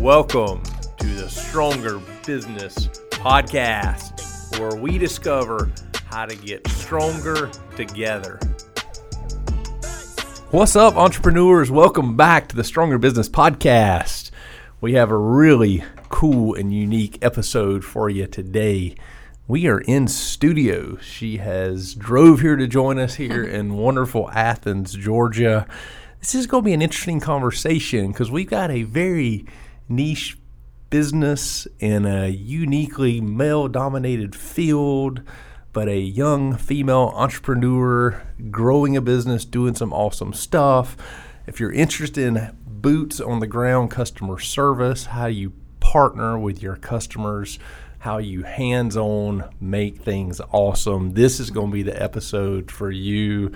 Welcome to the Stronger Business Podcast, where we discover how to get stronger together. What's up, entrepreneurs? Welcome back to the Stronger Business Podcast. We have a really cool and unique episode for you today. We are in studio. She has drove here to join us here in wonderful Athens, Georgia. This is going to be an interesting conversation because we've got a very niche business in a uniquely male dominated field, but a young female entrepreneur growing a business, doing some awesome stuff. If you're interested in boots on the ground customer service, how you partner with your customers, how you hands on make things awesome, this is going to be the episode for you.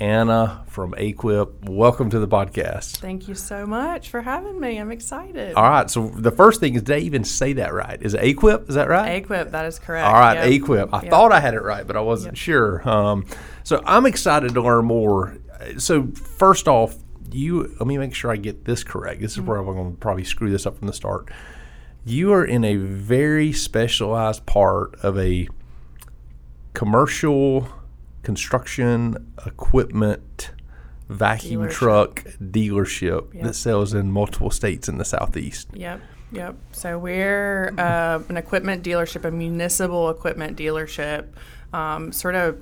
Anna from Aquip. Welcome to the podcast. Thank you so much for having me. I'm excited. All right. So the first thing is, did I even say that right? Is it Aquip? Is that right? Aquip, that is correct. All right, Yep. Aquip. I Yep. thought I had it right, but I wasn't Yep. sure. Um, so I'm excited to learn more. So first off, you let me make sure I get this correct. This is Mm-hmm. where I'm going to probably screw this up from the start. You are in a very specialized part of a commercial construction equipment vacuum Dealership. truck dealership Yep. that sells in multiple states in the southeast. Yep. Yep. So we're uh, an equipment dealership, a municipal equipment dealership, um, sort of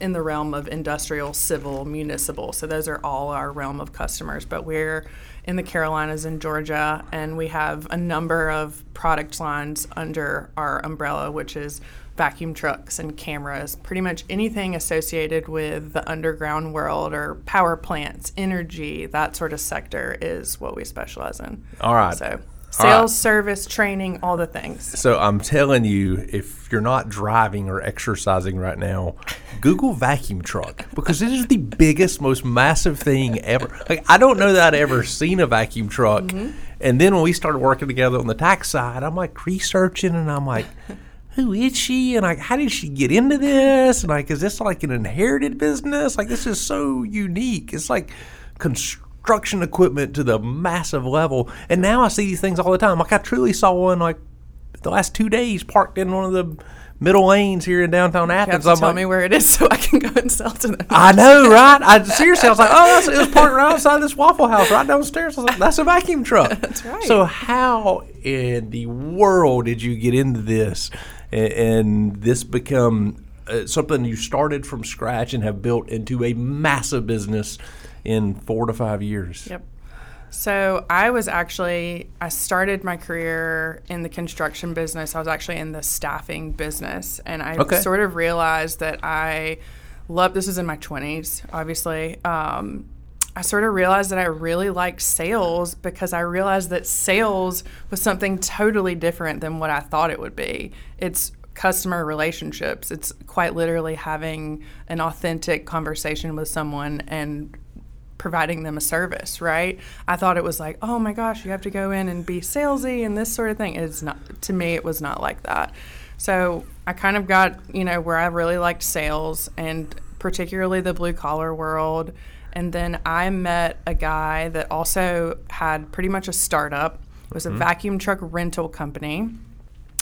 in the realm of industrial, civil, municipal. So those are all our realm of customers. But we're in the Carolinas and Georgia, and we have a number of product lines under our umbrella, which is vacuum trucks and cameras, pretty much anything associated with the underground world or power plants, energy, that sort of sector is what we specialize in. All right. So All right. sales, service, training, all the things. So I'm telling you, if you're not driving or exercising right now, Google vacuum truck because it is the biggest, most massive thing ever. Like I don't know that I'd ever seen a vacuum truck. Mm-hmm. And then when we started working together on the tax side, I'm like researching and I'm like, who is she? And like, how did she get into this? And like, is this like an inherited business? Like, this is so unique. It's like construction equipment to the massive level. And now I see these things all the time. Like, I truly saw one like the last two days parked in one of the middle lanes here in downtown You have Athens. to I'm tell like, me where it is so I can go and sell to them. I know, right? I seriously, I was like, oh, that's, it was parked right outside this Waffle House, right downstairs. I was like, that's a vacuum truck. That's right. So, how in the world did you get into this, and, and this become uh, something you started from scratch and have built into a massive business in four to five years? Yep. So I was actually I started my career in the construction business. I was actually in the staffing business, and I Okay. sort of realized that I love. This was in my twenties, obviously. Um, I sort of realized that I really liked sales because I realized that sales was something totally different than what I thought it would be. It's customer relationships. It's quite literally having an authentic conversation with someone and providing them a service, right? I thought it was like, oh my gosh, you have to go in and be salesy and this sort of thing. It's not to me it was not like that. So I kind of got, you know, where I really liked sales and particularly the blue collar world. And then I met a guy that also had pretty much a startup. It was a mm-hmm. vacuum truck rental company.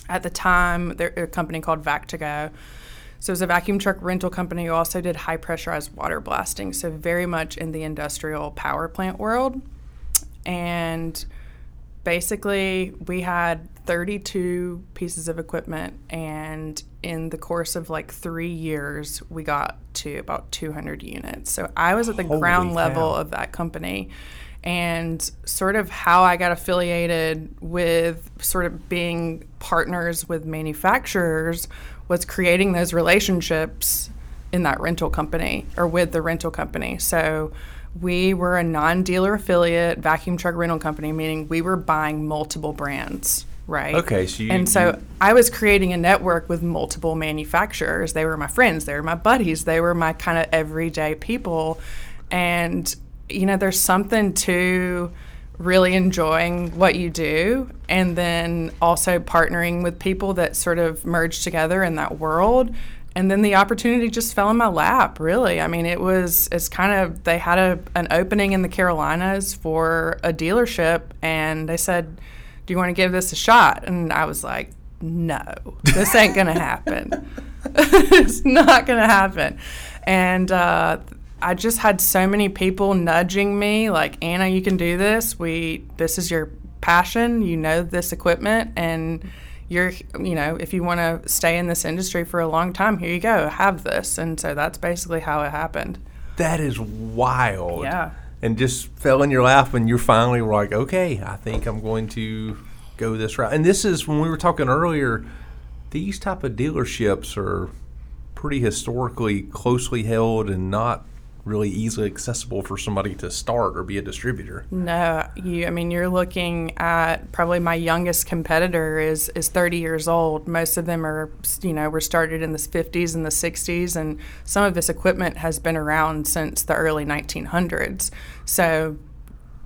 At the time, there a company called Vac2Go. So it was a vacuum truck rental company who also did high pressurized water blasting. So very much in the industrial power plant world. And basically, we had 32 pieces of equipment, and in the course of like three years, we got to about 200 units. So I was at the Holy ground level of that company. And sort of how I got affiliated with sort of being partners with manufacturers was creating those relationships in that rental company or with the rental company. So we were a non-dealer affiliate vacuum truck rental company, meaning we were buying multiple brands, right? Okay, so you- and so you- I was creating a network with multiple manufacturers. They were my friends, they were my buddies, they were my kind of everyday people. And, you know, there's something to really enjoying what you do and then also partnering with people that sort of merge together in that world and then the opportunity just fell in my lap really i mean it was it's kind of they had a, an opening in the carolinas for a dealership and they said Do you want to give this a shot? And I was like, No, this ain't going to happen. it's not going to happen. And uh, I just had so many people nudging me, like, Anna, you can do this. We, this is your passion. You know this equipment, and you're, you know, if you want to stay in this industry for a long time, here you go, have this. And so that's basically how it happened. That is wild. Yeah. And just fell in your lap when you're finally like, okay, I think I'm going to go this route. And this is when we were talking earlier. These type of dealerships are pretty historically closely held and not really easily accessible for somebody to start or be a distributor. No, you. I mean, you're looking at probably my youngest competitor is is 30 years old. Most of them are, you know, were started in the 50s and the 60s, and some of this equipment has been around since the early 1900s. So.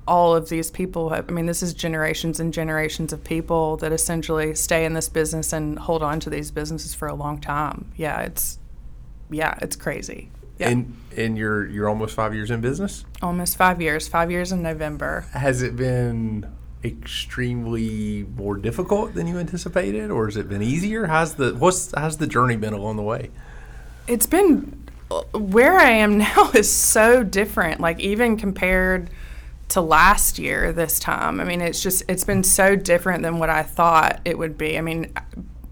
All of these people have, I mean, this is generations and generations of people that essentially stay in this business and hold on to these businesses for a long time. Yeah, it's, yeah, it's crazy. Yeah. And and you're you're almost five years in business. Almost five years. Five years in November. Has it been extremely more difficult than you anticipated, or has it been easier? How's the what's how's the journey been along the way? It's been where I am now is so different. Like even compared to last year this time. I mean, it's just it's been so different than what I thought it would be. I mean,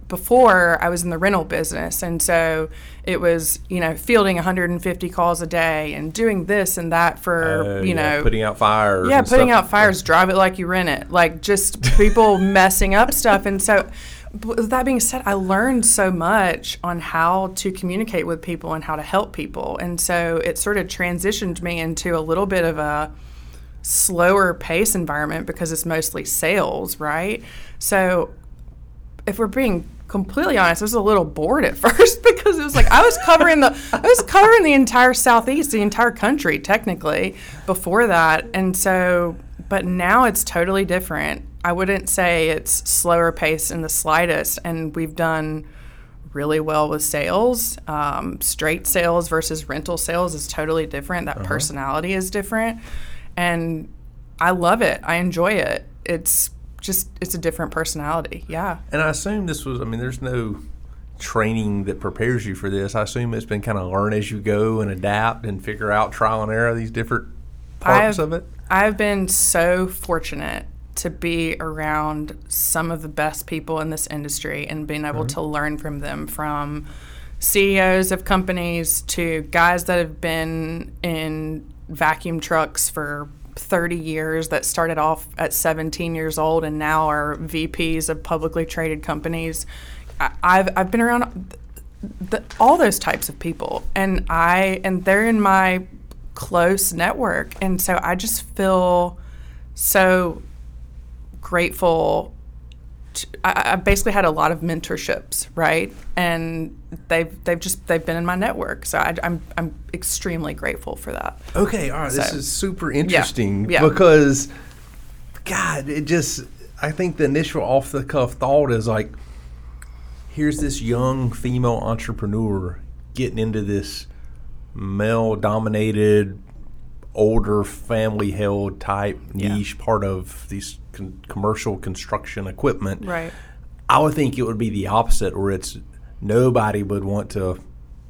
before I was in the rental business, and so it was you know fielding 150 calls a day and doing this and that for Uh, you yeah, know putting out fires. yeah putting stuff. out fires drive it like you rent it like just people messing up stuff and so with that being said i learned so much on how to communicate with people and how to help people and so it sort of transitioned me into a little bit of a slower pace environment because it's mostly sales right so if we're being completely honest, I was a little bored at first because it was like I was covering the I was covering the entire southeast, the entire country technically before that. And so but now it's totally different. I wouldn't say it's slower pace in the slightest and we've done really well with sales. Um, straight sales versus rental sales is totally different. That personality is different. And I love it. I enjoy it. It's just it's a different personality. Yeah. And I assume this was. I mean, there's no training that prepares you for this. I assume it's been kind of learn as you go and adapt and figure out trial and error these different parts I've- of it. I've been so fortunate to be around some of the best people in this industry and being able mm-hmm. to learn from them from CEOs of companies to guys that have been in vacuum trucks for 30 years that started off at 17 years old and now are VPs of publicly traded companies. I, I've, I've been around the, all those types of people and I and they're in my close network and so I just feel so grateful to, I, I basically had a lot of mentorships right and they've they've just they've been in my network so I, I'm I'm extremely grateful for that Okay, all right. This is super interesting yeah. because, God, it just. I think the initial off the cuff thought is like, here's this young female entrepreneur getting into this male dominated, older family held type Yeah. niche part of these con- commercial construction equipment. right I would think it would be the opposite, where it's nobody would want to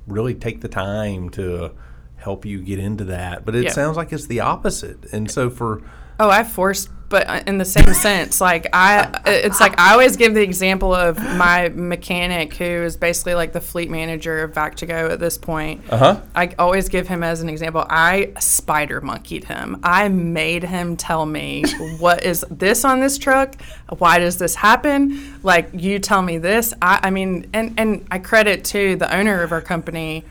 really take the time to help you get into that. But it sounds like it's the opposite. And so for Oh, I forced, but uh, in the same sense, like I, it's like I always give the example of my mechanic who is basically like the fleet manager of Vac2Go at this point. Uh-huh. I always give him as an example. I spider monkeyed him. I made him tell me what is this on this truck? Why does this happen? Like you tell me this. I, I mean, and and I credit to the owner of our company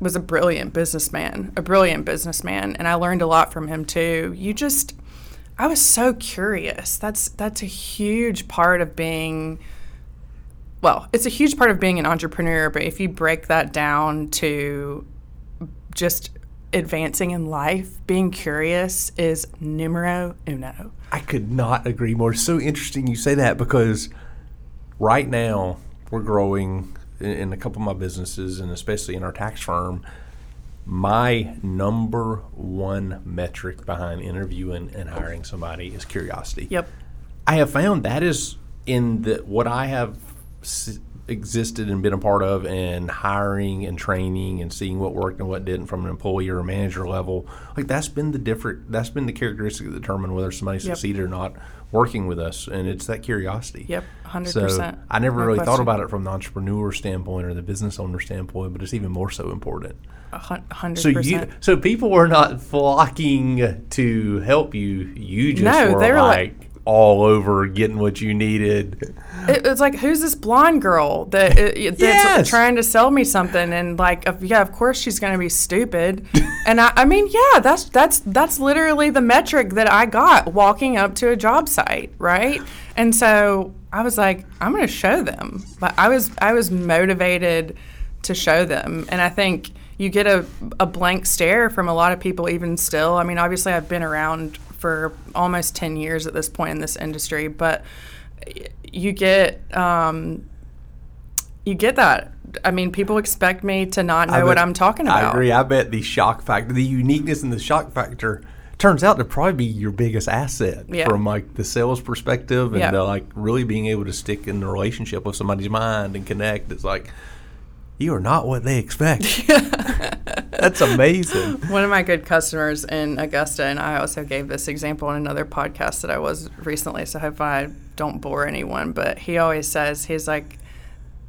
was a brilliant businessman, a brilliant businessman, and I learned a lot from him too. You just I was so curious. That's that's a huge part of being well, it's a huge part of being an entrepreneur, but if you break that down to just advancing in life, being curious is numero uno. I could not agree more. So interesting you say that because right now we're growing in, in a couple of my businesses and especially in our tax firm. My number one metric behind interviewing and hiring somebody is curiosity. Yep. I have found that is in the what I have s- existed and been a part of, and hiring and training and seeing what worked and what didn't from an employee or a manager level. Like that's been the different. That's been the characteristic that determine whether somebody Yep. succeeded or not working with us, and it's that curiosity. Yep, 100%. So I never No really thought about it from the entrepreneur standpoint or the business owner standpoint, but it's even more so important. Hundred So you, percent. so people were not flocking to help you. You just No, were they were like, like- all over getting what you needed. It was like, who's this blonde girl that uh, that's Yes. trying to sell me something? And like, yeah, of course she's going to be stupid. and I, I mean, yeah, that's that's that's literally the metric that I got walking up to a job site, right? And so I was like, I'm going to show them. But I was I was motivated to show them, and I think you get a, a blank stare from a lot of people even still. I mean, obviously I've been around for almost 10 years at this point in this industry, but you get um, you get that. I mean, people expect me to not know I what I'm talking about. I agree. I bet the shock factor, the uniqueness and the shock factor turns out to probably be your biggest asset Yeah. from like the sales perspective and Yeah. uh, like really being able to stick in the relationship with somebody's mind and connect. It's like you are not what they expect. That's amazing. One of my good customers in Augusta, and I also gave this example in another podcast that I was recently, so I hope I don't bore anyone, but he always says, he's like,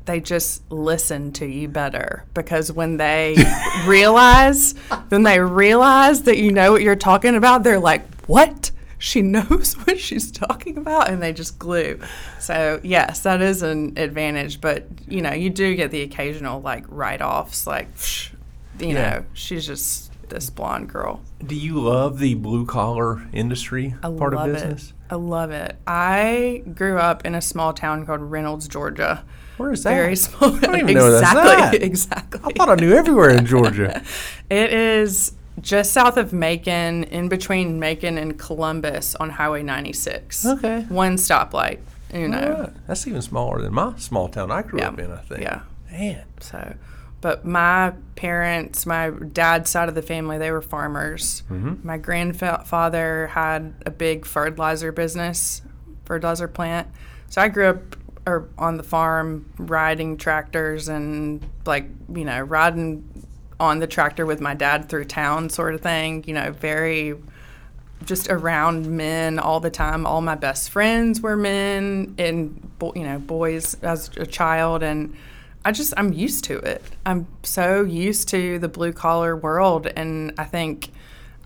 they just listen to you better because when they realize, when they realize that you know what you're talking about, they're like, what? She knows what she's talking about, and they just glue. So yes, that is an advantage, but you know, you do get the occasional like write-offs, like, you Yeah. know, she's just this blonde girl. Do you love the blue collar industry I part love of business? it. I love it. I grew up in a small town called Reynolds, Georgia. Where is that? Very small. I don't even know where that's exactly. Exactly. I thought I knew everywhere in Georgia. It is just south of Macon, in between Macon and Columbus on Highway 96. Okay. One stoplight, you know. Alright. That's even smaller than my small town I grew Yeah. up in, I think. Yeah. Man. So, but my parents, my dad's side of the family, they were farmers. Mm-hmm. My grandfather had a big fertilizer business, fertilizer plant. So I grew up or on the farm riding tractors and like you know riding on the tractor with my dad through town sort of thing. You know, very just around men all the time. All my best friends were men and you know boys as a child, and I just I'm used to it. I'm so used to the blue collar world, and I think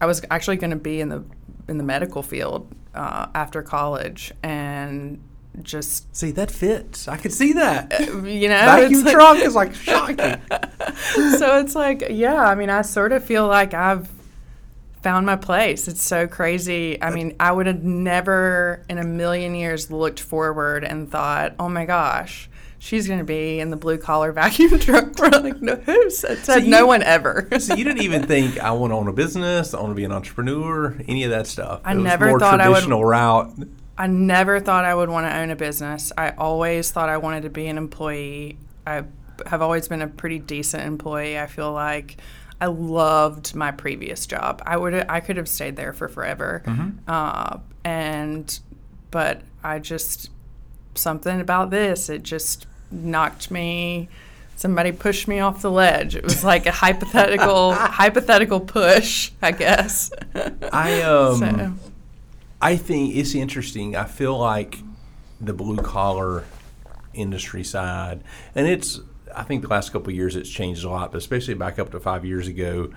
I was actually going to be in the in the medical field uh, after college, and just See, that fits. I could see that. you know Vacuum it's like- truck is like shocking. so it's like, yeah, I mean, I sort of feel like I've found my place. It's so crazy. I mean, I would have never in a million years looked forward and thought, oh my gosh, she's going to be in the blue collar vacuum truck. Like, no, who said, said you- no one ever. so you didn't even think I want to own a business, I want to be an entrepreneur, any of that stuff. I It was never more thought I would- traditional route. I never thought I would want to own a business. I always thought I wanted to be an employee. I have always been a pretty decent employee. I feel like I loved my previous job. I would I could have stayed there for forever. Uh, and but I just something about this it just knocked me somebody pushed me off the ledge. It was like a hypothetical hypothetical push, I guess. I um So- I think it's interesting. I feel like the blue collar industry side, and it's. I think the last couple of years it's changed a lot, but especially back up to five years ago,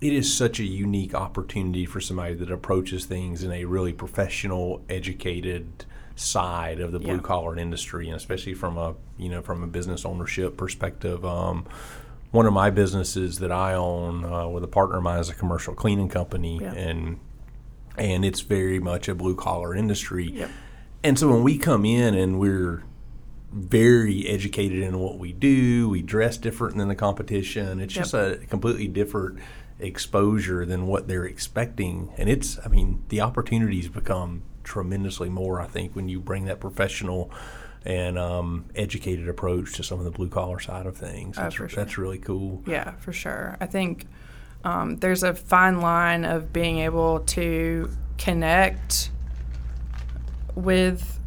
it is such a unique opportunity for somebody that approaches things in a really professional, educated side of the blue Yeah. collar industry, and especially from a you know from a business ownership perspective. Um, one of my businesses that I own uh, with a partner of mine is a commercial cleaning company, Yeah. and and it's very much a blue collar industry. Yep. And so when we come in and we're very educated in what we do, we dress different than the competition. It's Yep. just a completely different exposure than what they're expecting. And it's, I mean, the opportunities become tremendously more, I think, when you bring that professional and um, educated approach to some of the blue collar side of things. Oh, that's, for sure. that's really cool. Yeah, for sure. I think um, there's a fine line of being able to connect with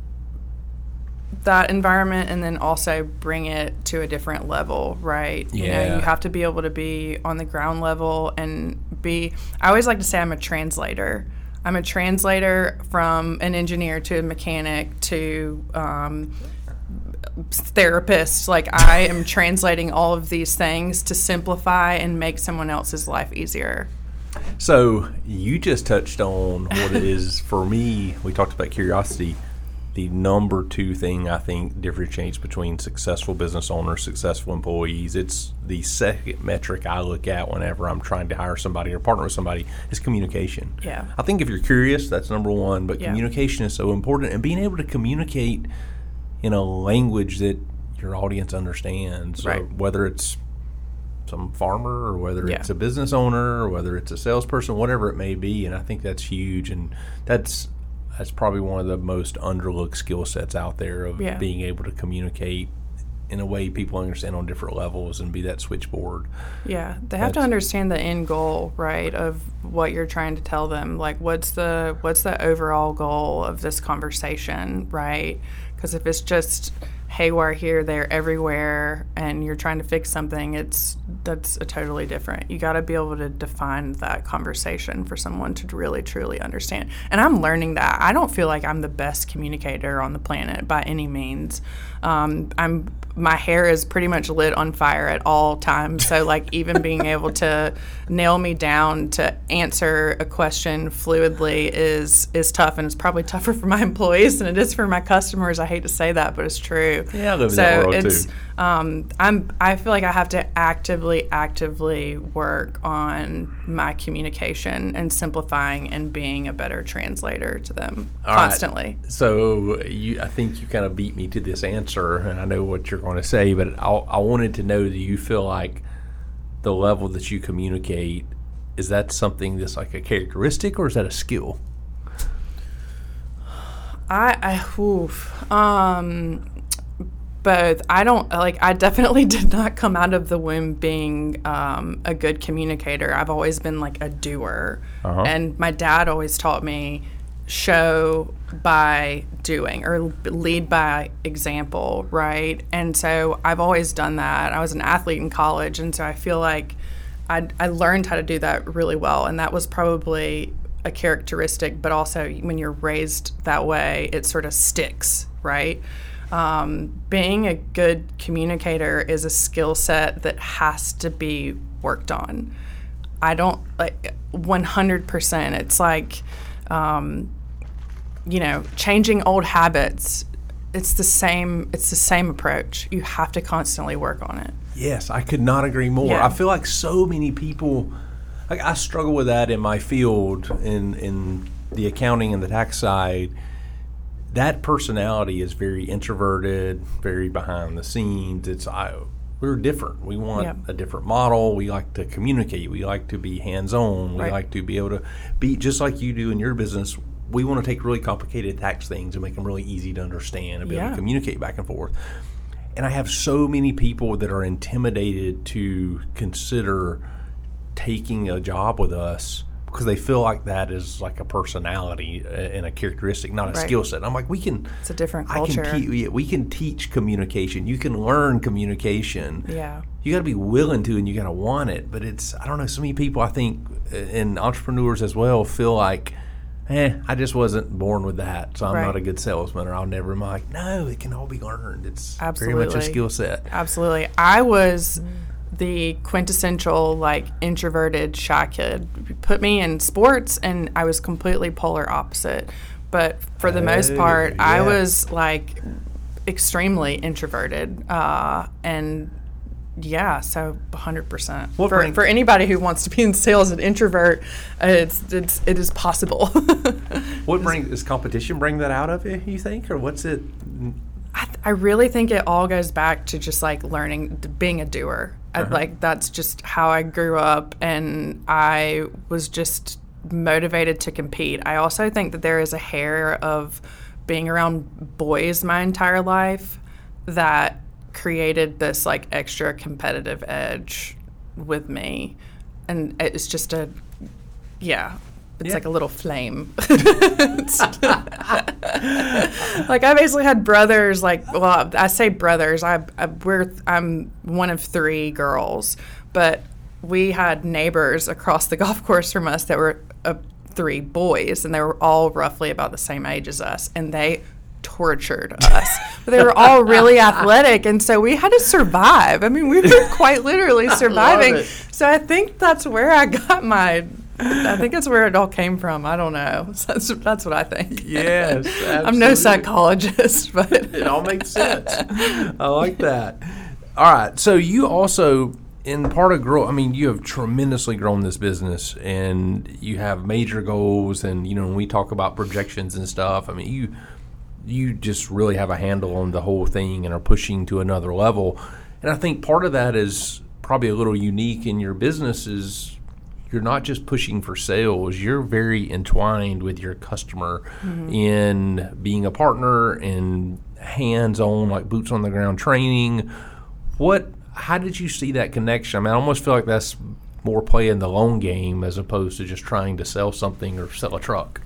that environment and then also bring it to a different level, right? You know, Yeah. you have to be able to be on the ground level and be I always like to say I'm a translator. I'm a translator from an engineer to a mechanic to um, therapist. Like I am translating all of these things to simplify and make someone else's life easier. So you just touched on what it is for me. We talked about curiosity. The number two thing I think differentiates between successful business owners, successful employees. It's the second metric I look at whenever I'm trying to hire somebody or partner with somebody is communication. Yeah. I think if you're curious, that's number one. But Yeah. communication is so important, and being able to communicate in a language that your audience understands, Right. whether it's some farmer or whether Yeah. it's a business owner or whether it's a salesperson, whatever it may be. And I think that's huge, and that's that's probably one of the most underlooked skill sets out there of Yeah. being able to communicate in a way people understand on different levels and be that switchboard. Yeah, they have to understand the end goal, right, of what you're trying to tell them. Like, what's the what's the overall goal of this conversation, right? Because if it's just haywire here, there, everywhere, and you're trying to fix something, it's that's a totally different. You got to be able to define that conversation for someone to really truly understand. And I'm learning that. I don't feel like I'm the best communicator on the planet by any means. Um, I'm my hair is pretty much lit on fire at all times. So like even being able to nail me down to answer a question fluidly is is tough, and it's probably tougher for my employees than it is for my customers. I hate to say that, but it's true. Yeah, I live in so that world, it's too. um, I'm I feel like I have to actively actively work on my communication and simplifying and being a better translator to them All right. constantly. So you, I think you kind of beat me to this answer, and I know what you're going to say, but I, I wanted to know: Do you feel like the level that you communicate is that something that's like a characteristic, or is that a skill? I, I oof, um, both. I don't like. I definitely did not come out of the womb being um, a good communicator. I've always been like a doer, Uh-huh. and my dad always taught me show by doing or lead by example, right? And so I've always done that. I was an athlete in college, and so I feel like I, I learned how to do that really well, and that was probably a characteristic. But also, when you're raised that way, it sort of sticks, right? Um, being a good communicator is a skill set that has to be worked on. I don't like 100%. It's like, um, you know, changing old habits. It's the same. It's the same approach. You have to constantly work on it. Yes, I could not agree more. Yeah. I feel like so many people, like I struggle with that in my field in in the accounting and the tax side. That personality is very introverted, very behind the scenes. It's I, we're different. We want Yeah. a different model. We like to communicate. We like to be hands on. We Right. like to be able to be just like you do in your business. We want to take really complicated tax things and make them really easy to understand and be able to communicate back and forth. And I have so many people that are intimidated to consider taking a job with us because they feel like that is like a personality uh, and a characteristic, not a Right. skill set. I'm like, we can. It's a different I culture. can te- yeah, we can teach communication. You can learn communication. Yeah. You got to be willing to, and you got to want it. But it's I don't know. So many people I think, uh, and entrepreneurs as well, feel like, eh, I just wasn't born with that, so I'm Right. not a good salesman, or I'll never. I'm like, no, it can all be learned. It's very much a skill set. Absolutely. I was the quintessential like introverted shy kid. Put me in sports and I was completely polar opposite. But for the most part, I was like extremely introverted. Uh, and yeah, so 100%. What for, bring- for anybody who wants to be in sales, an introvert, uh, it's, it's, it is possible. What bring does competition bring that out of you? You think, or what's it? I, th- I really think it all goes back to just like learning, being a doer. I, uh-huh. like that's just how I grew up, and I was just motivated to compete. I also think that there is a hair of being around boys my entire life that created this like extra competitive edge with me, and it's just a yeah. It's Yeah. like a little flame. like I basically had brothers. Like, well, I say brothers. I, I we're I'm one of three girls, but we had neighbors across the golf course from us that were uh, three boys, and they were all roughly about the same age as us, and they tortured us. but they were all really athletic, and so we had to survive. I mean, we were quite literally surviving. it. So I think that's where I got my. I think that's where it all came from. I don't know. That's that's what I think. Yes, I'm no psychologist, but it all makes sense. I like that. All right. So you also in part of grow. I mean, you have tremendously grown this business, and you have major goals. And you know, when we talk about projections and stuff, I mean, you you just really have a handle on the whole thing and are pushing to another level. And I think part of that is probably a little unique in your business is you're not just pushing for sales you're very entwined with your customer mm-hmm. in being a partner and hands-on like boots on the ground training. What how did you see that connection? I mean i almost feel like that's more playing the long game as opposed to just trying to sell something or sell a truck.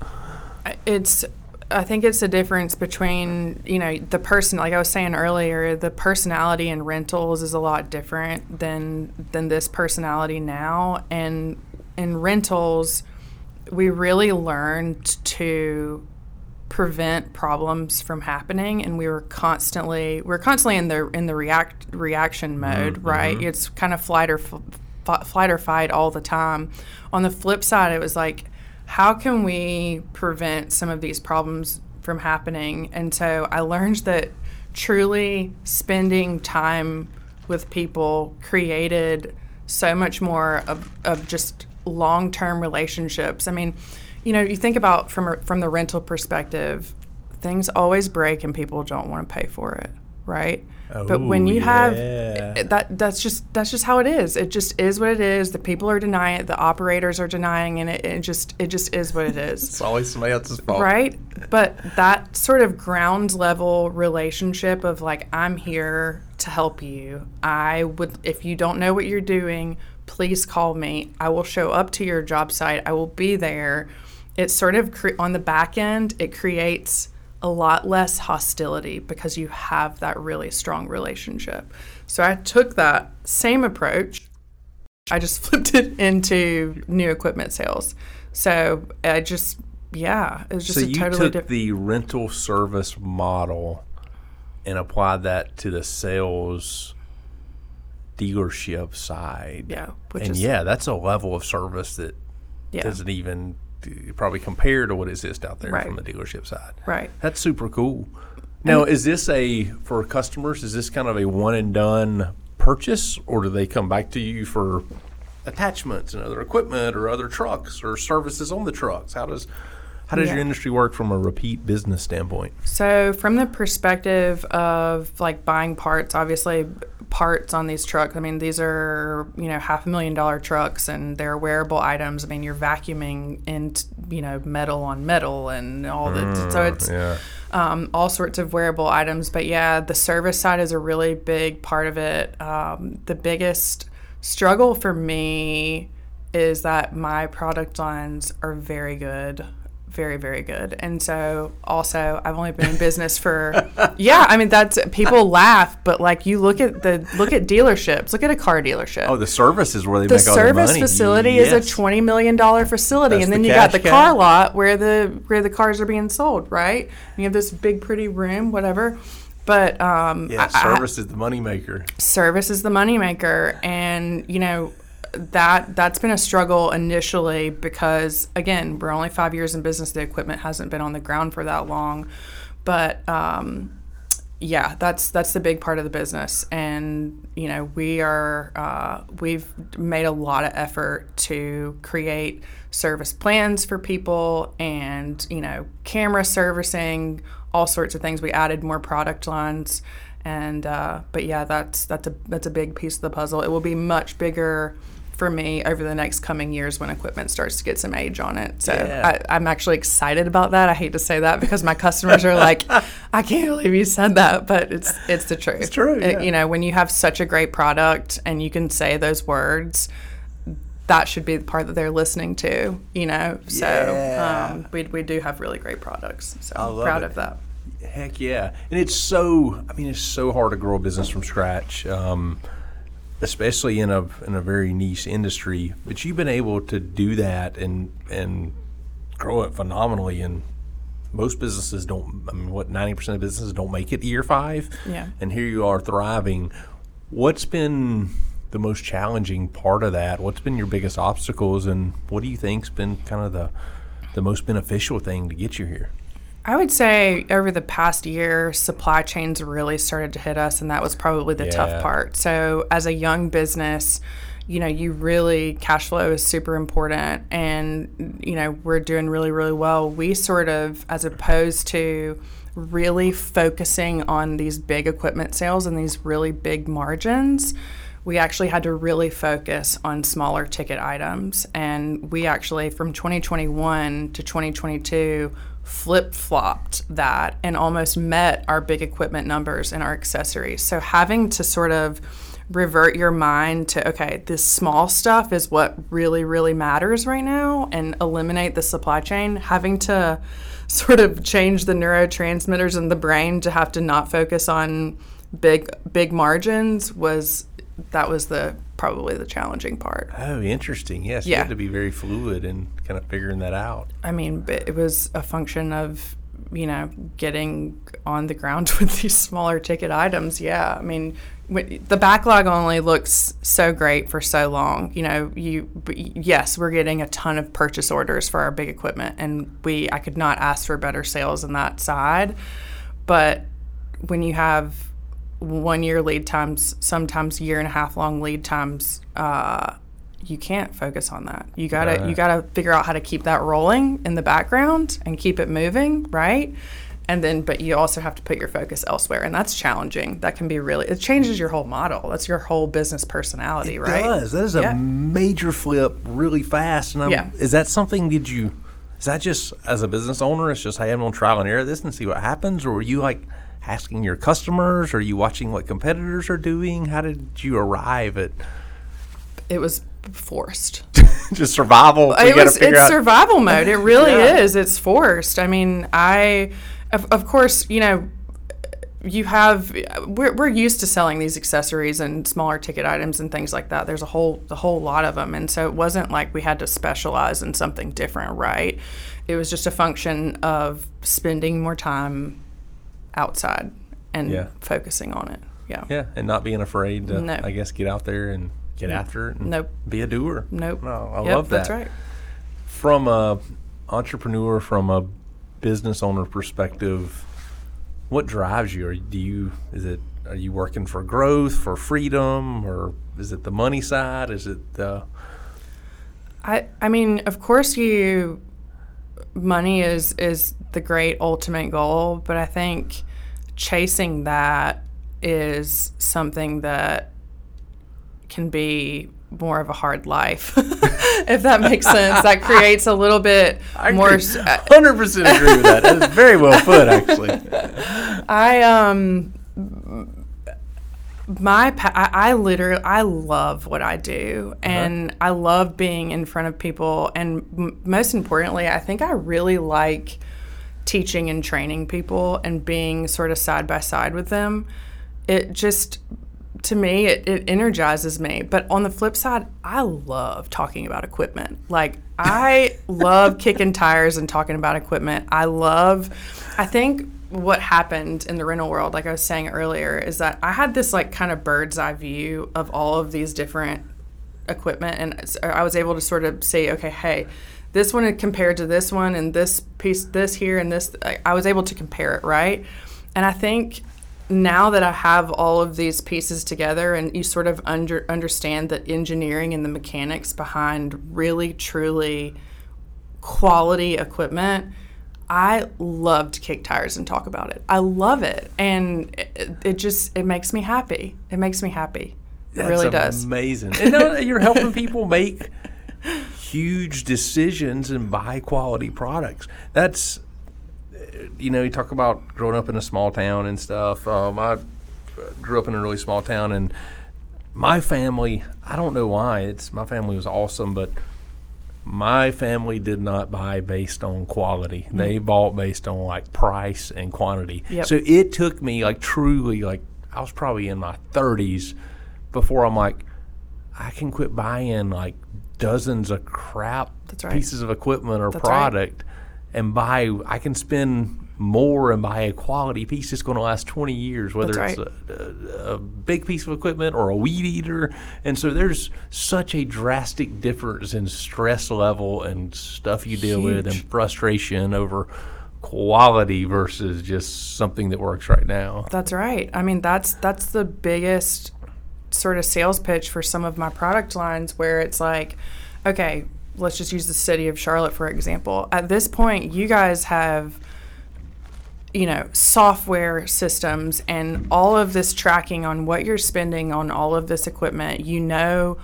It's I think it's the difference between you know the person like I was saying earlier the personality in rentals is a lot different than than this personality now. And in rentals we really learned to prevent problems from happening and we were constantly we are constantly in the in the react reaction mm-hmm, mode mm-hmm. right? It's kind of flight or f- flight or fight all the time. On the flip side it was like how can we prevent some of these problems from happening? And so i learned that truly spending time with people created so much more of, of just long-term relationships. I mean you know you think about from from the rental perspective things always break and people don't want to pay for it right? But when Oh, you have that that's just that's just how it is. It just is what it is. The people are denying it. The operators are denying and it, it just it just is what it is. It's always somebody else's fault. Right? But that sort of ground level relationship of like i'm here to help you. I would if you don't know what you're doing please call me. I will show up to your job site. I will be there. It's sort of cre- on the back end it creates a lot less hostility because you have that really strong relationship. So i took that same approach. I just flipped it into new equipment sales. So I just, yeah, it was just so a you totally took the rental service model and applied that to the sales dealership side. Yeah, which and is yeah, that's a level of service that yeah, doesn't even probably compare to what exists out there Right. from the dealership side. right. That's super cool. Now, is this a for customers? Is this kind of a one and done purchase, or do they come back to you for attachments and other equipment, or other trucks, or services on the trucks? How does how does your industry work from a repeat business standpoint? So from the perspective of like buying parts, obviously parts on these trucks. I mean, these are you know half a million dollar trucks, and they're wearable items. I mean, you're vacuuming in you know metal on metal and all that. so it's yeah. um, all sorts of wearable items. But yeah, the service side is a really big part of it. Um, the biggest struggle for me is that my product lines are very good. Very, very good. And so also I've only been in business for yeah, I mean that's people laugh, but like you look at the look at dealerships, look at a car dealership Oh, the service is where they the make all service money. facility is a twenty million dollar facility, That's and the then you got the car lot where the where the cars are being sold, right? You have this big pretty room, whatever. But um, Yeah, I- I- service is the moneymaker. service is the moneymaker, and you know that that's been a struggle initially because again we're only five years in business. The equipment hasn't been on the ground for that long, but um, yeah, that's that's the big part of the business, and you know we are uh, we've made a lot of effort to create service plans for people, and you know camera servicing, all sorts of things. We added more product lines, and uh, but yeah, that's that's a that's a big piece of the puzzle. It will be much bigger for me over the next coming years when equipment starts to get some age on it. So Yeah. I, I'm actually excited about that. I hate to say that because my customers are like, I can't believe you said that, but it's it's the truth. It's true, yeah. you know, when you have such a great product and you can say those words, that should be the part that they're listening to, you know. So Yeah. um, we we do have really great products. So I'm proud it. of that. Heck yeah. And it's so, I mean, it's so hard to grow a business from scratch, um, especially in a, in a very niche industry. But you've been able to do that and, and grow it phenomenally. And most businesses don't, I mean, what, 90% of businesses don't make it year five? Yeah. And here you are thriving. What's been the most challenging part of that? What's been your biggest obstacles? And what do you think's been kind of the, the most beneficial thing to get you here? I would say over the past year, supply chains really started to hit us, and that was probably the Yeah. tough part. So, as a young business, you know, you really cash flow is super important, and you know, we're doing really, really well. We sort of, as opposed to really focusing on these big equipment sales and these really big margins, we actually had to really focus on smaller ticket items. And we actually, from 2021 to 2022, flip flopped that and almost met our big equipment numbers and our accessories. So having to sort of revert your mind to, okay, this small stuff is what really, really matters right now and eliminate the supply chain, having to sort of change the neurotransmitters in the brain to have to not focus on big big margins was that was the probably the challenging part. Oh, interesting. Yes, you Yeah. had to be very fluid and kind of figuring that out. I mean, it was a function of you know getting on the ground with these smaller ticket items. Yeah, I mean, the backlog only looks so great for so long. You know, you yes, we're getting a ton of purchase orders for our big equipment, and we I could not ask for better sales on that side. But when you have one year lead times, sometimes year and a half long lead times, uh, you can't focus on that. You gotta Right. you gotta figure out how to keep that rolling in the background and keep it moving, right? And then, but you also have to put your focus elsewhere, and that's challenging. That can be really it changes your whole model. That's your whole business personality, right? does. That is a major flip really fast. And I'm, Yeah. is that something, did you, is that just as a business owner, it's just, hey, I'm to trial and error this and see what happens? Or were you like asking your customers? Are you watching what competitors are doing? How did you arrive at It was forced. just survival? It was it's out- survival mode. It really Yeah. is. It's forced. I mean, I of, of course, you know, you have we're, we're used to selling these accessories and smaller ticket items and things like that. There's a whole the whole lot of them, and so it wasn't like we had to specialize in something different, right? It was just a function of spending more time outside and Yeah. focusing on it. Yeah. Yeah, and not being afraid to, No. I guess, get out there and get mm. after it and Nope. be a doer. Nope. No, I Yep, love that. That's right. from a entrepreneur from a business owner perspective what drives you or do you is it are you working for growth for freedom or is it the money side is it the I I mean, of course you money is is the great ultimate goal, but I think chasing that is something that can be more of a hard life. if that makes sense. That creates a little bit I more s- uh, 100% agree with that is very well put actually I um my pa- I, I literally I love what I do and I love being in front of people and m- most importantly I think I really like teaching and training people and being sort of side by side with them it just to me it, it energizes me. But on the flip side I love talking about equipment. Like I love kicking tires and talking about equipment. I love I think what happened in the rental world, like I was saying earlier, is that I had this like kind of bird's eye view of all of these different equipment, and I was able to sort of say, okay, hey, this one compared to this one, and this piece, this here, and this, I- I was able to compare it, right? And I think now that I have all of these pieces together, and you sort of under, understand the engineering and the mechanics behind really, truly quality equipment. I love to kick tires and talk about it. I love it, and it, it just it makes me happy. It makes me happy. It That's really does. amazing and know you're helping people make huge decisions and buy quality products that's you know, you talk about growing up in a small town and stuff. Um, I grew up in a really small town, and my family, I don't know why. It's my family was awesome, but my family did not buy based on quality. They bought based on like price and quantity. Yep. So it took me like truly like I was probably in my 30s before I'm like I can quit buying like dozens of crap That's right. pieces of equipment or That's right. product and buy I can spend more and buy a quality piece that's going to last 20 years whether That's it's a, a, a big piece of equipment or a weed eater and so there's such a drastic difference in stress level and stuff you deal with and frustration over quality versus just something that works right now That's right. I mean, that's that's the biggest sort of sales pitch for some of my product lines where it's like, okay, let's just use the city of Charlotte for example. At this point, you guys have you know, software systems and all of this tracking on what you're spending on all of this equipment. You know,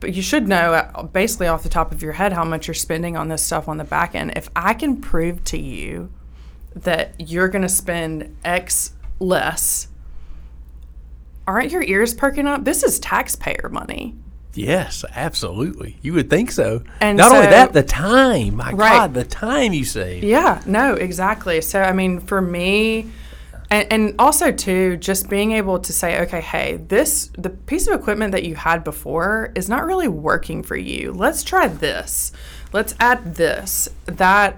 but you should know uh, basically off the top of your head how much you're spending on this stuff on the back end. If I can prove to you that you're going to spend X less, aren't your ears perking up? This is taxpayer money. yes absolutely you would think so And not only that the time my Right. god the time you save Yeah, no, exactly. So, I mean, for me, and, and also too, just being able to say, okay, hey, this the piece of equipment that you had before is not really working for you. Let's try this. Let's add this. That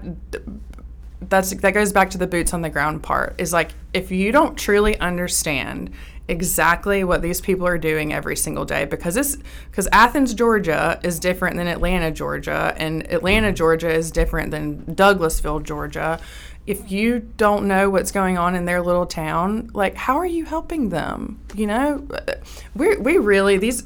that's that goes back to the boots on the ground part. Is like if you don't truly understand exactly what these people are doing every single day because this because Athens Georgia is different than Atlanta Georgia and Atlanta Georgia is different than Douglasville Georgia. If you don't know what's going on in their little town like how are you helping them? You know we we really these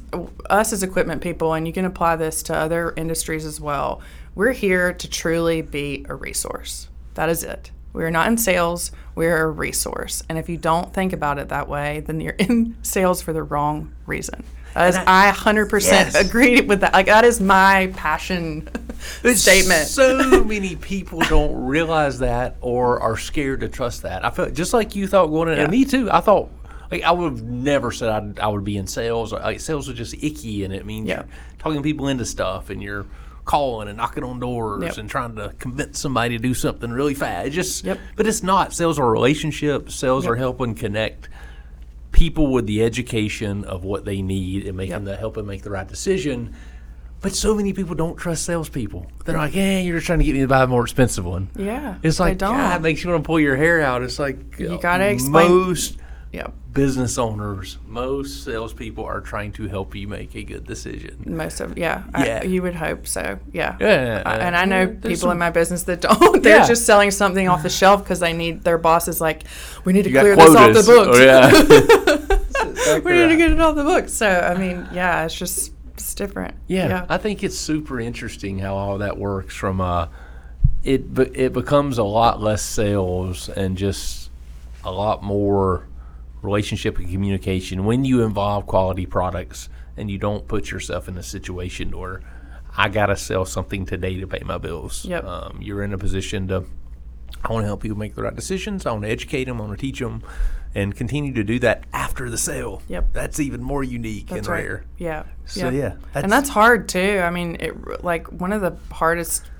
us as equipment people and you can apply this to other industries as well we're here to truly be a resource. That is it we're not in sales, we're a resource. And if you don't think about it that way, then you're in sales for the wrong reason. That is, I 100% Yes. agree with that. Like, that is my passion statement. So many people don't realize that or are scared to trust that. I felt just like you thought going in, and me too. I thought like I would have never said I'd, I would be in sales. Like sales was just icky, and it means Yeah. you're talking people into stuff, and you're calling and knocking on doors Yep. and trying to convince somebody to do something really fast. It just, Yep. but it's not. Sales are relationships. Sales are helping connect people with the education of what they need and making Yep. the help them make the right decision. But so many people don't trust salespeople. They're like, "Yeah, you're just trying to get me to buy a more expensive one." Yeah. It's like, don't. God, it makes you want to pull your hair out. It's like You uh, gotta explain- Most Yep. business owners, most salespeople are trying to help you make a good decision. Most of yeah, Yeah. I, you would hope so. Yeah, Yeah, I- and I know there's people some- in my business that don't. They're Yeah. just selling something off the shelf because they need their boss is like, we need to You clear this off the books. Oh, yeah. we need to get it off the books. So I mean, yeah, it's just it's different. Yeah, I think it's super interesting how all that works. From uh, it it becomes a lot less sales and just a lot more relationship and communication when you involve quality products and you don't put yourself in a situation where I gotta sell something today to pay my bills. Yep. Um, you're in a position to. I want to help people make the right decisions. I want to educate them. I want to teach them, and continue to do that after the sale. Yep. That's even more unique That's and right. rare. Yeah. So, yeah, that's- and that's hard too. I mean, it like one of the hardest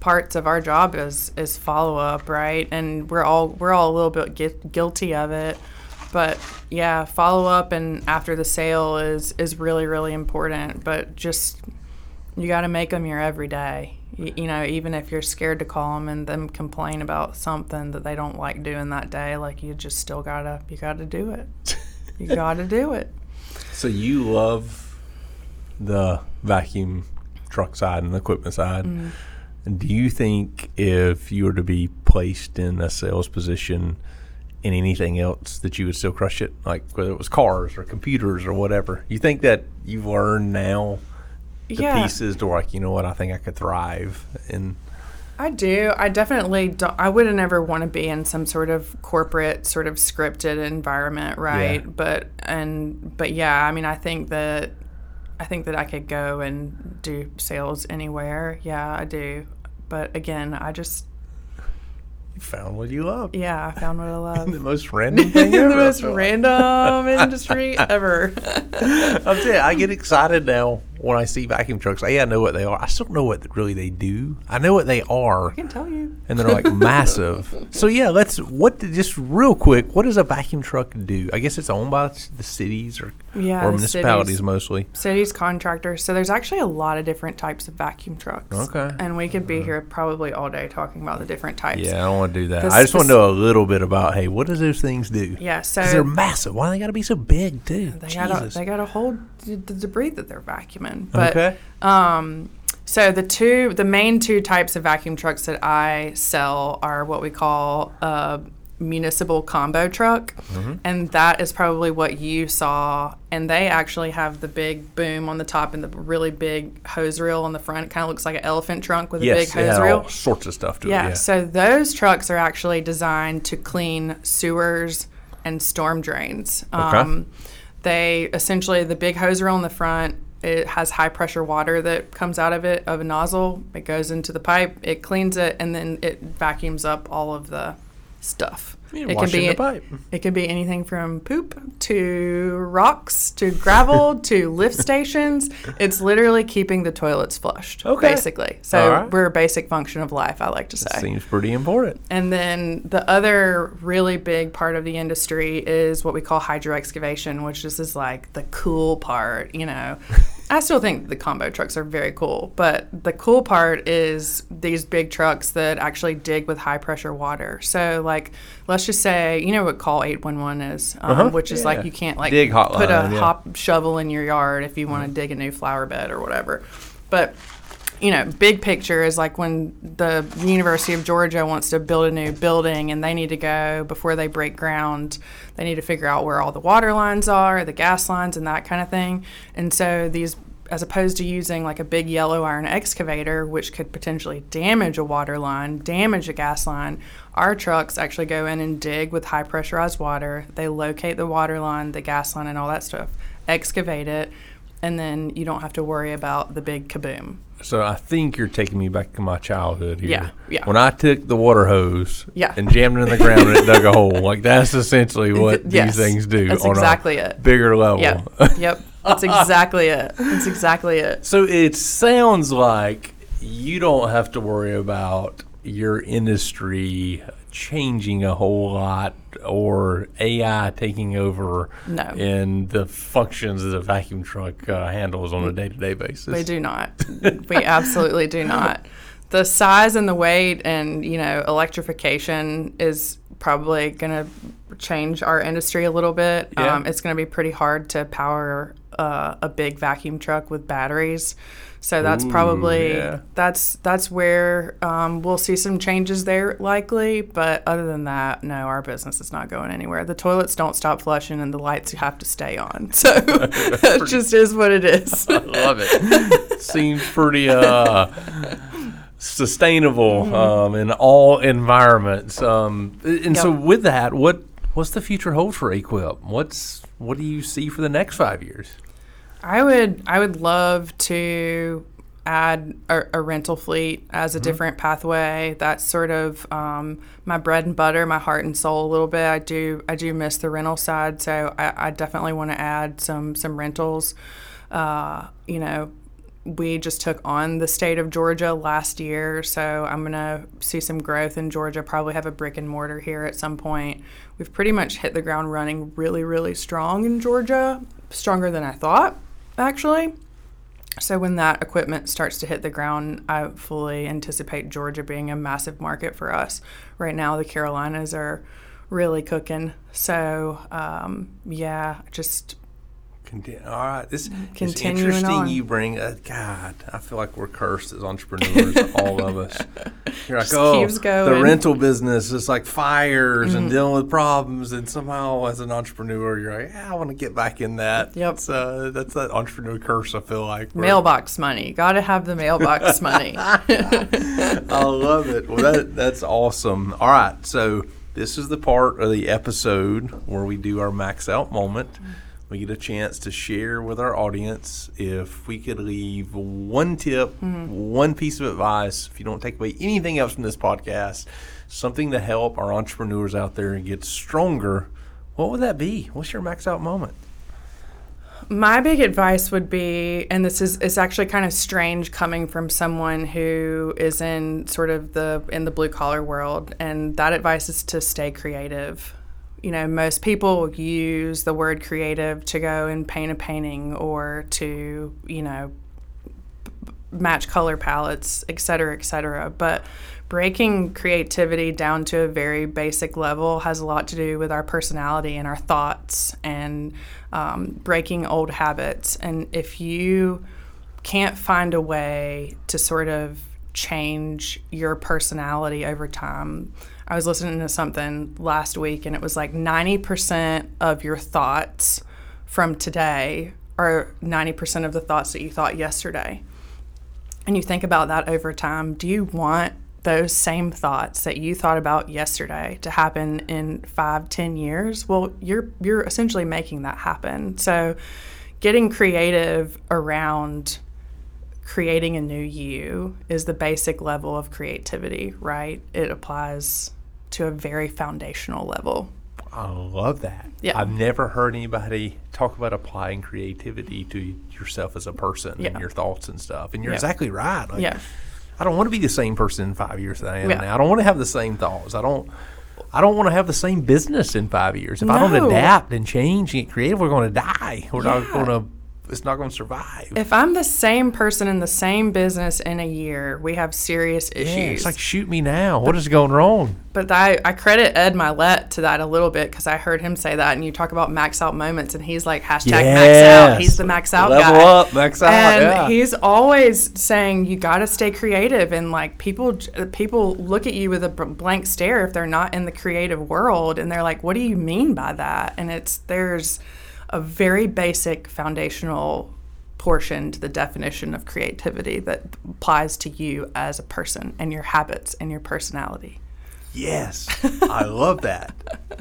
parts of our job is is follow up, right? And we're all we're all a little bit gui- guilty of it. But yeah, follow up and after the sale is is really really important. But just you got to make them your everyday. You, you know, even if you're scared to call them and them complain about something that they don't like doing that day, like you just still gotta you gotta do it. You gotta do it. So you love the vacuum truck side and the equipment side. Mm-hmm. Do you think if you were to be placed in a sales position in anything else that you would still crush it? Like whether it was cars or computers or whatever. You think that you've learned now the Yeah. pieces to like, you know what, I think I could thrive in I do. I definitely don't. I wouldn't ever want to be in some sort of corporate, sort of scripted environment, right? Yeah. But and but yeah, I mean, I think that I think that I could go and do sales anywhere. Yeah, I do. But again, I just found what you love. Yeah, I found what I love. The most random thing ever. the most random industry ever. I'll telling you, I get excited now when I see vacuum trucks. A, I know what they are. I still don't know what really they do. I know what they are, I can tell you. and they're like massive. So yeah, let's what just real quick. What does a vacuum truck do? I guess it's owned by the cities or Yeah, or municipalities cities. mostly. Cities contractors. So there's actually a lot of different types of vacuum trucks. Okay. And we could be uh-huh. here probably all day talking about the different types. Yeah, I don't want to do that. I just want to know a little bit about hey, what does those things do? Yeah. So they're massive. Why do they got to be so big too? they they gotta hold the the debris that they're vacuuming. But okay. Um, so the two, the main two types of vacuum trucks that I sell are what we call a municipal combo truck, Mm-hmm. and that is probably what you saw. And they actually have the big boom on the top and the really big hose reel on the front. It kind of looks like an elephant trunk with a Yes, big it hose reel. all sorts of stuff to Yeah, it. Yeah. so those trucks are actually designed to clean sewers and storm drains. Um, they essentially, the big hose reel in the front, it has high pressure water that comes out of it, of a nozzle. It goes into the pipe, it cleans it, and then it vacuums up all of the stuff. You're it washing be pipe. it could be anything from poop to rocks to gravel to lift stations. It's literally keeping the toilets flushed, Okay. basically. So right. we're a basic function of life, I like to say. Seems pretty important. And then the other really big part of the industry is what we call hydro excavation, which is, is like the cool part, you know. I still think the combo trucks are very cool, but the cool part is these big trucks that actually dig with high pressure water. So, like, let's just say, you know what call 811 is, um, Uh-huh. which is Yeah. like you can't like Dig hotline, put a yeah. Mm-hmm. hop shovel in your yard if you want to dig a new flower bed or whatever. But you know, big picture is like when the University of Georgia wants to build a new building and they need to go before they break ground, they need to figure out where all the water lines are, the gas lines, and that kind of thing. And so these, as opposed to using like a big yellow iron excavator, which could potentially damage a water line, damage a gas line, our trucks actually go in and dig with high pressurized water. They locate the water line, the gas line, and all that stuff, excavate it, and then you don't have to worry about the big kaboom. So I think you're taking me back to my childhood here. Yeah, yeah. When I took the water hose Yeah. and jammed it in the ground and it dug a hole, like that's essentially what Yes, these things do that's on exactly a it. bigger level. Yep. yep. That's exactly it. That's exactly it. So it sounds like you don't have to worry about your industry changing a whole lot or AI taking over No. in the functions that a vacuum truck uh, handles on a day to day basis. We do not. we absolutely do not. The size and the weight and, you know, electrification is probably going to change our industry a little bit. Yeah. Um, it's going to be pretty hard to power uh, a big vacuum truck with batteries. So that's Ooh, probably yeah. that's that's where um, we'll see some changes there likely. But other than that, no, our business is not going anywhere. The toilets don't stop flushing, and the lights have to stay on. So that just is what it is. Love it. Seems pretty uh, sustainable um, in all environments. Um, and so, with that, what what's the future hold for AQUIP? What's what do you see for the next five years? I would I would love to add a, a rental fleet as a different pathway. That's sort of um, my bread and butter, my heart and soul a little bit. I do I do miss the rental side, so I, I definitely want to add some some rentals. Uh, you know, we just took on the state of Georgia last year, so I'm gonna see some growth in Georgia. Probably have a brick and mortar here at some point. We've pretty much hit the ground running really, really strong in Georgia, stronger than I thought, actually. So when that equipment starts to hit the ground, I fully anticipate Georgia being a massive market for us. Right now, the Carolinas are really cooking. So um, yeah, just Conti- All right, this is Continuing interesting. on. You bring, uh, God, I feel like we're cursed as entrepreneurs, all of us. You're like, oh, the going." Mm-hmm. rental business is like fires and dealing with problems, and somehow as an entrepreneur, you're like, yeah, I want to get back in that. Yep. Uh, that's that entrepreneur curse. I feel like mailbox money. Got to have the mailbox money. I love it. Well, that that's awesome. All right, so this is the part of the episode where we do our max out moment. We get a chance to share with our audience if we could leave one tip, mm-hmm. one piece of advice. If you don't take away anything else from this podcast, something to help our entrepreneurs out there and get stronger, what would that be? What's your max out moment? My big advice would be, and this is it's actually kind of strange coming from someone who is in sort of the in the blue collar world, and that advice is to stay creative. You know, most people use the word creative to go and paint a painting or to, you know, match color palettes, et cetera, et cetera. But breaking creativity down to a very basic level has a lot to do with our personality and our thoughts and um, breaking old habits. And if you can't find a way to sort of change your personality over time, I was listening to something last week and it was like 90% of your thoughts from today are 90% of the thoughts that you thought yesterday. And you think about that over time. Do you want those same thoughts that you thought about yesterday to happen in five, ten years, well, you're you're essentially making that happen. So, getting creative around creating a new you is the basic level of creativity, right? It applies to a very foundational level. I love that. Yeah. I've never heard anybody talk about applying creativity to yourself as a person Yeah. and your thoughts and stuff. And you're Yeah. exactly right. Like, Yeah. I don't want to be the same person in five years that I am Yeah. now. I don't want to have the same thoughts. I don't. I don't want to have the same business in five years. If I don't adapt and change and get creative, we're going to die. We're not going to. It's not going to survive. If I'm the same person in the same business in a year, we have serious issues. yeah, it's like shoot me now. What is going wrong? But I, I credit Ed Mylett to that a little bit because I heard him say that, and you talk about max out moments, and he's like hashtag max out. He's the max out Level guy. up, max out, And yeah. he's always saying you got to stay creative, and like people people look at you with a blank stare if they're not in the creative world, and they're like, "What do you mean by that?" And it's there's a very basic foundational portion to the definition of creativity that applies to you as a person and your habits and your personality. Yes, I love that.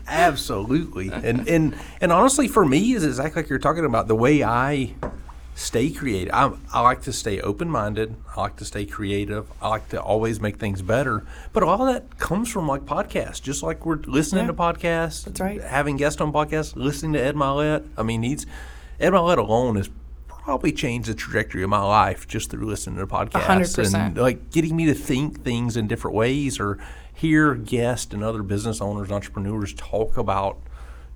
Absolutely, and and and honestly, for me, is exactly like you're talking about the way I stay creative. I, I like to stay open minded. I like to stay creative. I like to always make things better. But all that comes from like podcasts, just like we're listening Yeah. to podcasts. That's right. Having guests on podcasts, listening to Ed Mylett. I mean, he's Ed Mylett alone has probably changed the trajectory of my life just through listening to podcasts 100%. and like getting me to think things in different ways or hear guests and other business owners, entrepreneurs talk about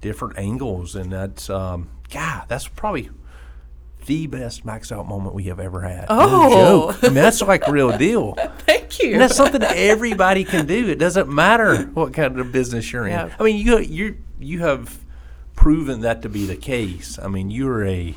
different angles, and that's um, God, that's probably the best max out moment we have ever had. No Oh. joke. I mean that's like real deal. Thank you. And that's something everybody can do. It doesn't matter what kind of business you're in. Yeah. I mean, you you you have proven that to be the case. I mean, you're a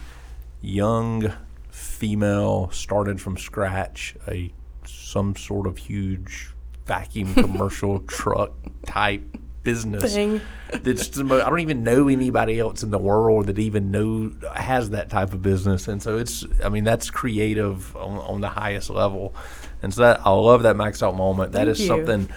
young female started from scratch, a some sort of huge vacuum commercial truck type business. Thing. That's I don't even know anybody else in the world that even know has that type of business, and so it's. I mean, that's creative on, on the highest level, and so that I love that max out moment. That Thank is you. something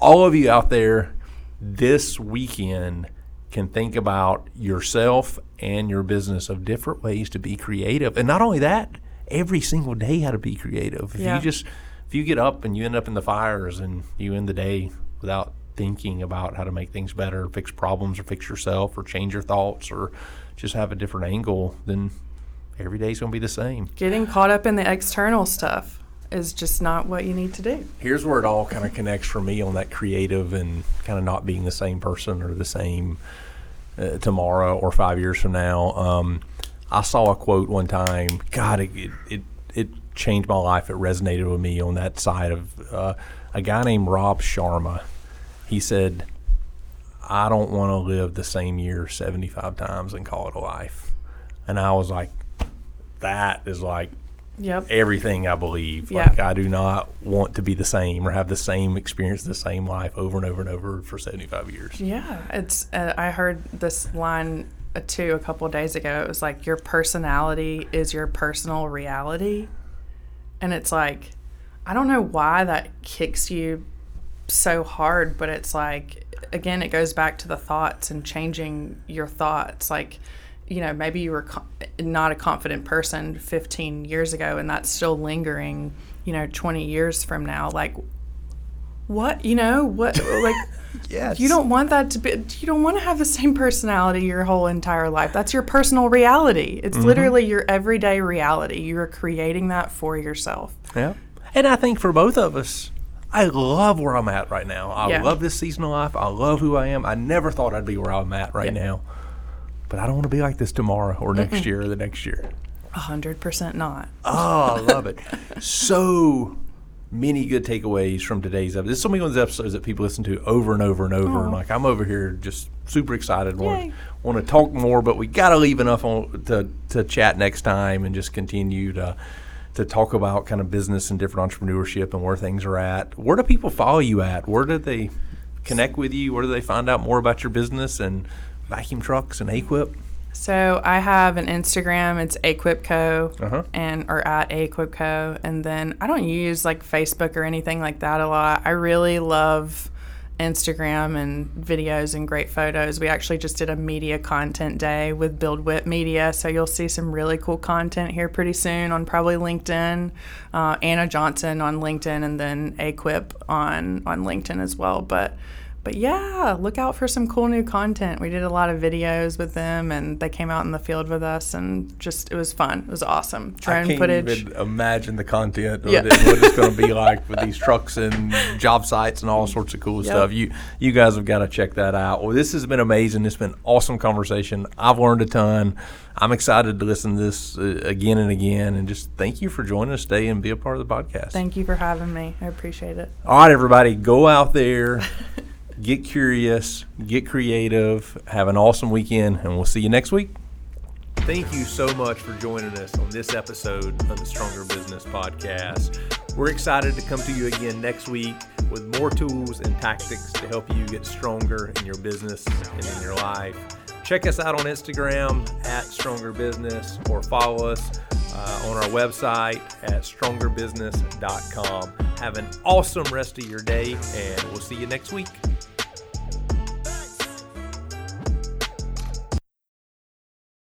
all of you out there this weekend can think about yourself and your business of different ways to be creative, and not only that, every single day how to be creative. If Yeah. you just if you get up and you end up in the fires and you end the day without thinking about how to make things better, fix problems, or fix yourself, or change your thoughts, or just have a different angle, then every day's going to be the same. Getting caught up in the external stuff is just not what you need to do. Here's where it all kind of connects for me on that creative and kind of not being the same person or the same uh, tomorrow or five years from now. Um, I saw a quote one time. God, it, it, it, it changed my life. It resonated with me on that side of uh, a guy named Rob Sharma. He said, I don't want to live the same year 75 times and call it a life. And I was like, that is like Yep. everything I believe. Yeah. Like I do not want to be the same or have the same experience, the same life over and over and over for 75 years. Yeah, it's. Uh, I heard this line uh, too a couple of days ago. It was like your personality is your personal reality, and it's like I don't know why that kicks you so hard, but it's like again, it goes back to the thoughts and changing your thoughts. Like you know, maybe you were co- not a confident person 15 years ago, and that's still lingering. You know, 20 years from now, like what you know what like Yes. you don't want that to be you don't want to have the same personality your whole entire life that's your personal reality it's Mm-hmm. literally your everyday reality you are creating that for yourself Yeah. And I think for both of us, I love where I'm at right now. I Yeah. love this season of life. I love who I am. I never thought I'd be where I'm at right now. But I don't want to be like this tomorrow or next year or the next year. A hundred percent not Oh, I love it. so many good takeaways from today's episode. This is some of those episodes that people listen to over and over and over. And like I'm over here just super excited. Want, want to talk more, but we got to leave enough on to, to chat next time and just continue to to talk about kind of business and different entrepreneurship and where things are at. Where do people follow you at? Where do they connect with you? Where do they find out more about your business and vacuum trucks and AQUIP? So I have an Instagram. It's Equipco Uh-huh. and or at Equipco, and then I don't use like Facebook or anything like that a lot. I really love Instagram and videos and great photos. We actually just did a media content day with Build Whip Media, so you'll see some really cool content here pretty soon on probably LinkedIn. Uh, Anna Johnson on LinkedIn, and then AQUIP on on LinkedIn as well. But but yeah, look out for some cool new content. We did a lot of videos with them, and they came out in the field with us, and just it was fun. It was awesome. I Drone can't footage. even imagine the content Yeah. of it, what it's going to be like with these trucks and job sites and all sorts of cool Yep. stuff. You you guys have got to check that out. Well, this has been amazing. It's been awesome conversation. I've learned a ton. I'm excited to listen to this uh, again and again. And just thank you for joining us today and be a part of the podcast. Thank you for having me. I appreciate it. All right, everybody, go out there, get curious, get creative, have an awesome weekend, and we'll see you next week. Thank you so much for joining us on this episode of the Stronger Business Podcast. We're excited to come to you again next week with more tools and tactics to help you get stronger in your business and in your life. Check us out on Instagram at Stronger Business or follow us uh, on our website at strongerbusiness.com. Have an awesome rest of your day, and we'll see you next week.